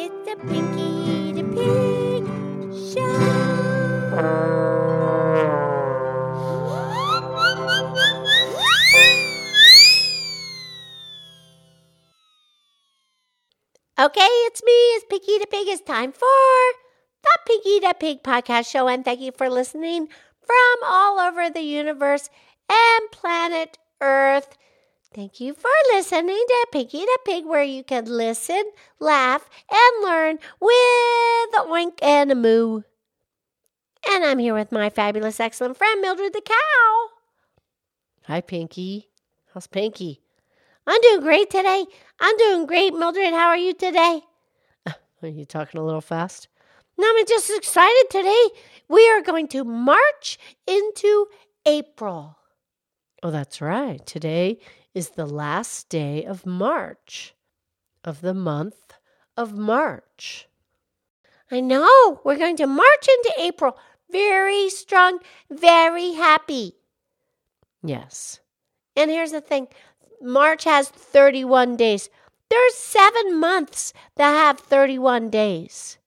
It's a Pinky the Pig show. Okay, it's me, it's Pinky the Pig. It's time for the Pinky the Pig podcast show, and thank you for listening from all over the universe and planet Earth. Thank you for listening to Pinky the Pig, where you can listen, laugh, and learn with a wink and a moo. And I'm here with my fabulous, excellent friend, Mildred the Cow. Hi, Pinky. How's Pinky? I'm doing great today. I'm doing great, Mildred. How are you today? Uh, are you talking a little fast? No, I'm just excited today. We are going to march into April. Oh, that's right. Today is the last day of March, of the month of March. I know. We're going to march into April very strong, very happy. Yes. And here's the thing March has 31 days. There's seven months that have 31 days.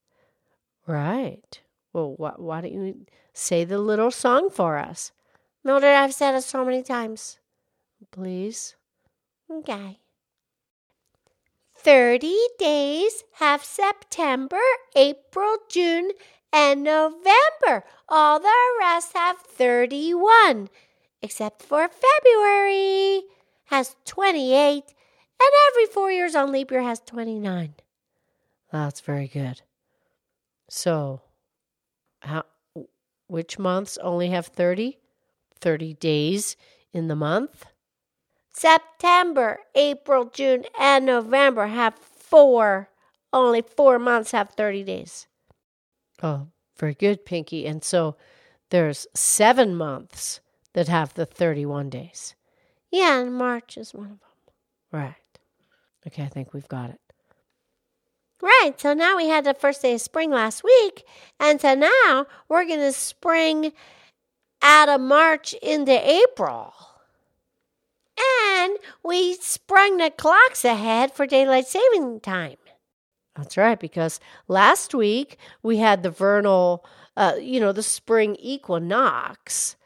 Right. Well, wh- why don't you say the little song for us, Mildred, I've said it so many times. please? Okay. 30 days have September, April, June, and November. All the rest have 31, except for February has 28, and every four years on leap year has 29. That's very good. So, how which months only have 30? 30 days in the month? September, April, June, and November have four. Only four months have 30 days. Oh, very good, Pinky. And so there's 7 months that have the 31 days. Yeah, and March is one of them. Right. Okay, I think we've got it. Right, so now we had the first day of spring last week, and so now we're going to spring out of March into April. And we sprung the clocks ahead for daylight saving time. That's right, because last week we had the vernal, uh, you know, the spring equinox.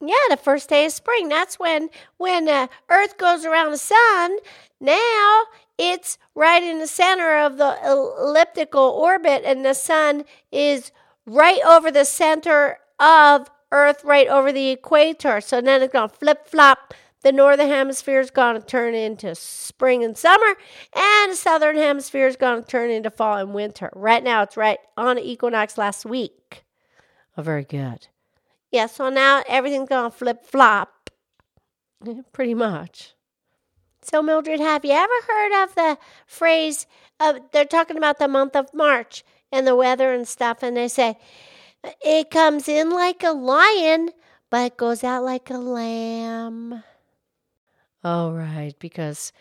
Yeah, the first day of spring. That's when when uh, Earth goes around the sun. Now it's right in the center of the elliptical orbit, and the sun is right over the center of Earth, right over the equator. So then it's going to flip flop. The northern hemisphere is going to turn into spring and summer, and the southern hemisphere is going to turn into fall and winter. Right now, it's right on the equinox last week. Oh, very good. Yeah, so now everything's going to flip flop. Pretty much. So, Mildred, have you ever heard of the phrase? Of, they're talking about the month of March and the weather and stuff, and they say it comes in like a lion, but goes out like a lamb. Oh, right, because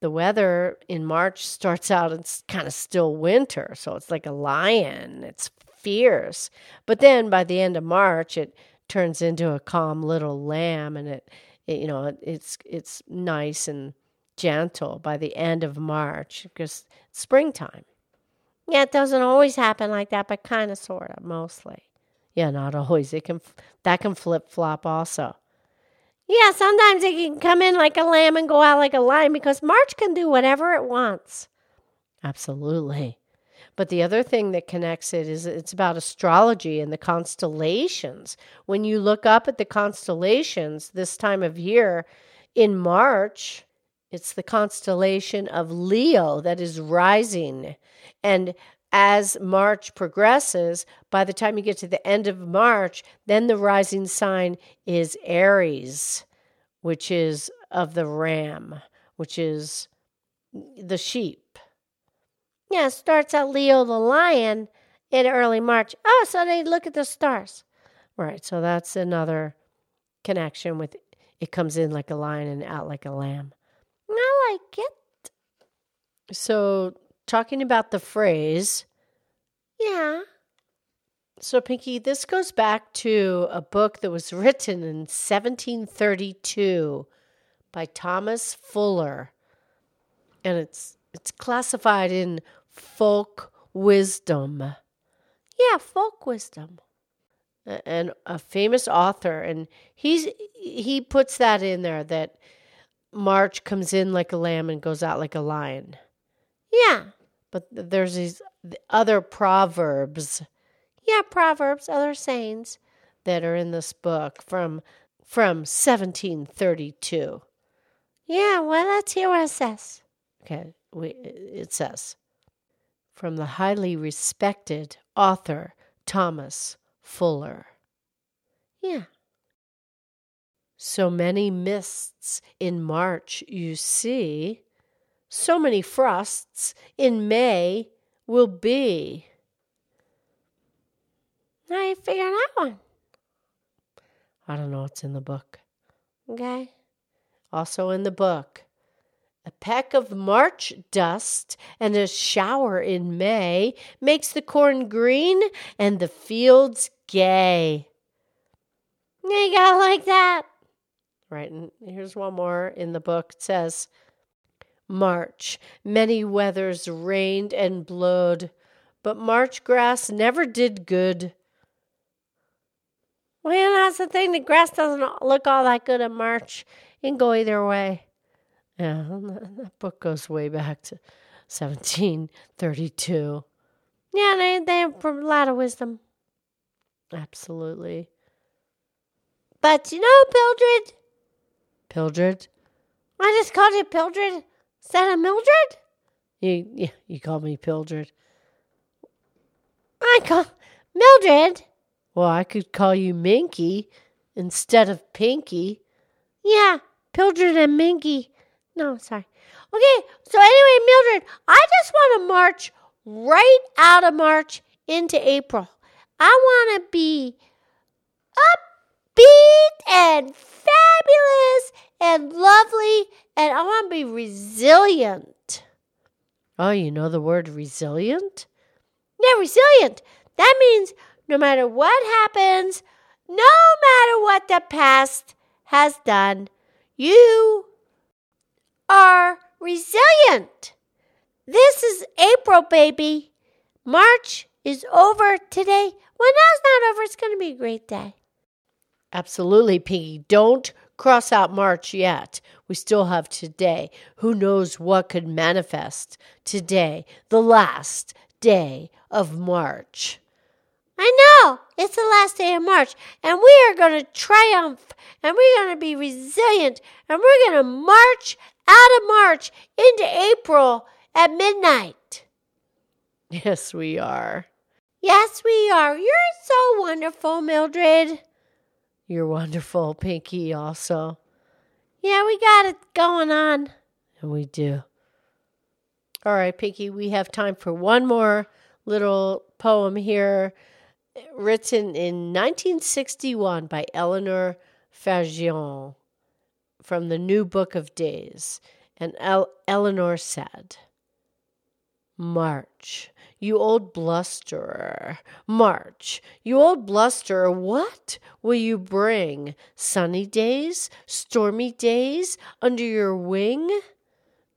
the weather in March starts out it's kind of still winter, so it's like a lion. It's fierce. But then by the end of March it turns into a calm little lamb and it, it you know, it, it's it's nice and gentle by the end of March because springtime. Yeah, it doesn't always happen like that, but kind of, sort of, mostly. Yeah, not always. It can that can flip flop also. Yeah, sometimes it can come in like a lamb and go out like a lion because March can do whatever it wants. Absolutely. But the other thing that connects it is it's about astrology and the constellations. When you look up at the constellations this time of year in March, it's the constellation of Leo that is rising. And as March progresses, by the time you get to the end of March, then the rising sign is Aries, which is of the ram, which is the sheep. Yeah, it starts out Leo the lion in early March. Oh, so they look at the stars. Right, so that's another connection with it comes in like a lion and out like a lamb. I like it. So, talking about the phrase, Yeah. so Pinky, this goes back to a book that was written in 1732 by Thomas Fuller. And it's it's classified in folk wisdom. Yeah, folk wisdom. And a famous author, and he's he puts that in there that March comes in like a lamb and goes out like a lion. Yeah. But there's these other proverbs. Yeah, proverbs, other sayings that are in this book from from 1732. Yeah, well, let's hear what it says. Okay, we, it says from the highly respected author Thomas Fuller. Yeah. So many mists in March you see, so many frosts in May will be. How you figure that one? I don't know what's in the book. Okay. Also in the book, a peck of March dust and a shower in May makes the corn green and the fields gay. You gotta like that. Right, and here's one more in the book. It says, March, many weathers rained and blowed, but March grass never did good. Well, that's the thing. The grass doesn't look all that good in March. It can go either way. Yeah, that book goes way back to 1732. Yeah, they, they have a lot of wisdom. Absolutely. But you know, Pildred? Pildred? I just called you Pildred instead a Mildred? You, yeah, you call me Pildred. I call Mildred. Well, I could call you Minky instead of Pinky. Yeah, Pildred and Minky. No, sorry. Okay, so anyway, Mildred, I just want to march right out of March into April. I want to be upbeat and fabulous and lovely, and I want to be resilient. Oh, you know the word resilient? Yeah, resilient. That means no matter what happens, no matter what the past has done, you are resilient. This is April, baby. March is over today. When that's not over, it's going to be a great day. Absolutely, Piggy. Don't cross out March yet. We still have today. Who knows what could manifest today, the last day of March. I know it's the last day of March, and we are going to triumph, and we're going to be resilient, and we're going to march out of March into April at midnight. Yes, we are. Yes, we are. You're so wonderful, Mildred. You're wonderful, Pinky, also. Yeah, we got it going on. And we do. All right, Pinky, we have time for one more little poem here written in 1961 by Eleanor Farjeon from the New Book of Days. And El- Eleanor said, March, you old blusterer. March, you old blusterer, what will you bring? Sunny days, stormy days under your wing?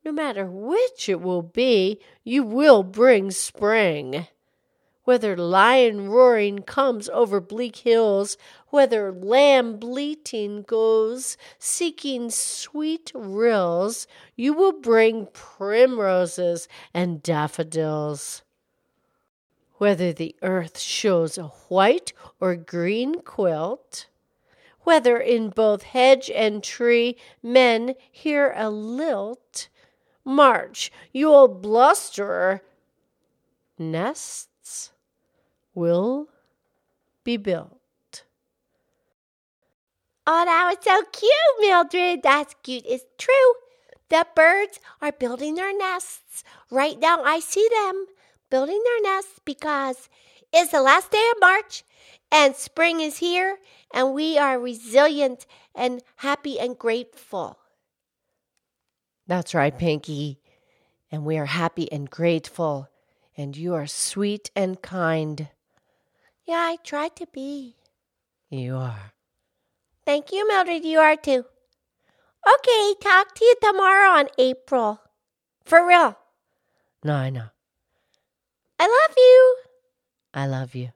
No matter which it will be, you will bring spring whether lion roaring comes over bleak hills, whether lamb bleating goes seeking sweet rills, you will bring primroses and daffodils. Whether the earth shows a white or green quilt, whether in both hedge and tree men hear a lilt, march, you old blusterer, nest will be built. Oh, that was so cute, Mildred. That's cute. It's true. The birds are building their nests. Right now, I see them building their nests because it's the last day of March and spring is here, and we are resilient and happy and grateful. That's right, Pinky. And we are happy and grateful, and you are sweet and kind. Yeah, I try to be. You are. Thank you, Mildred. You are too. Okay, talk to you tomorrow on April. For real. No, I know. I love you. I love you.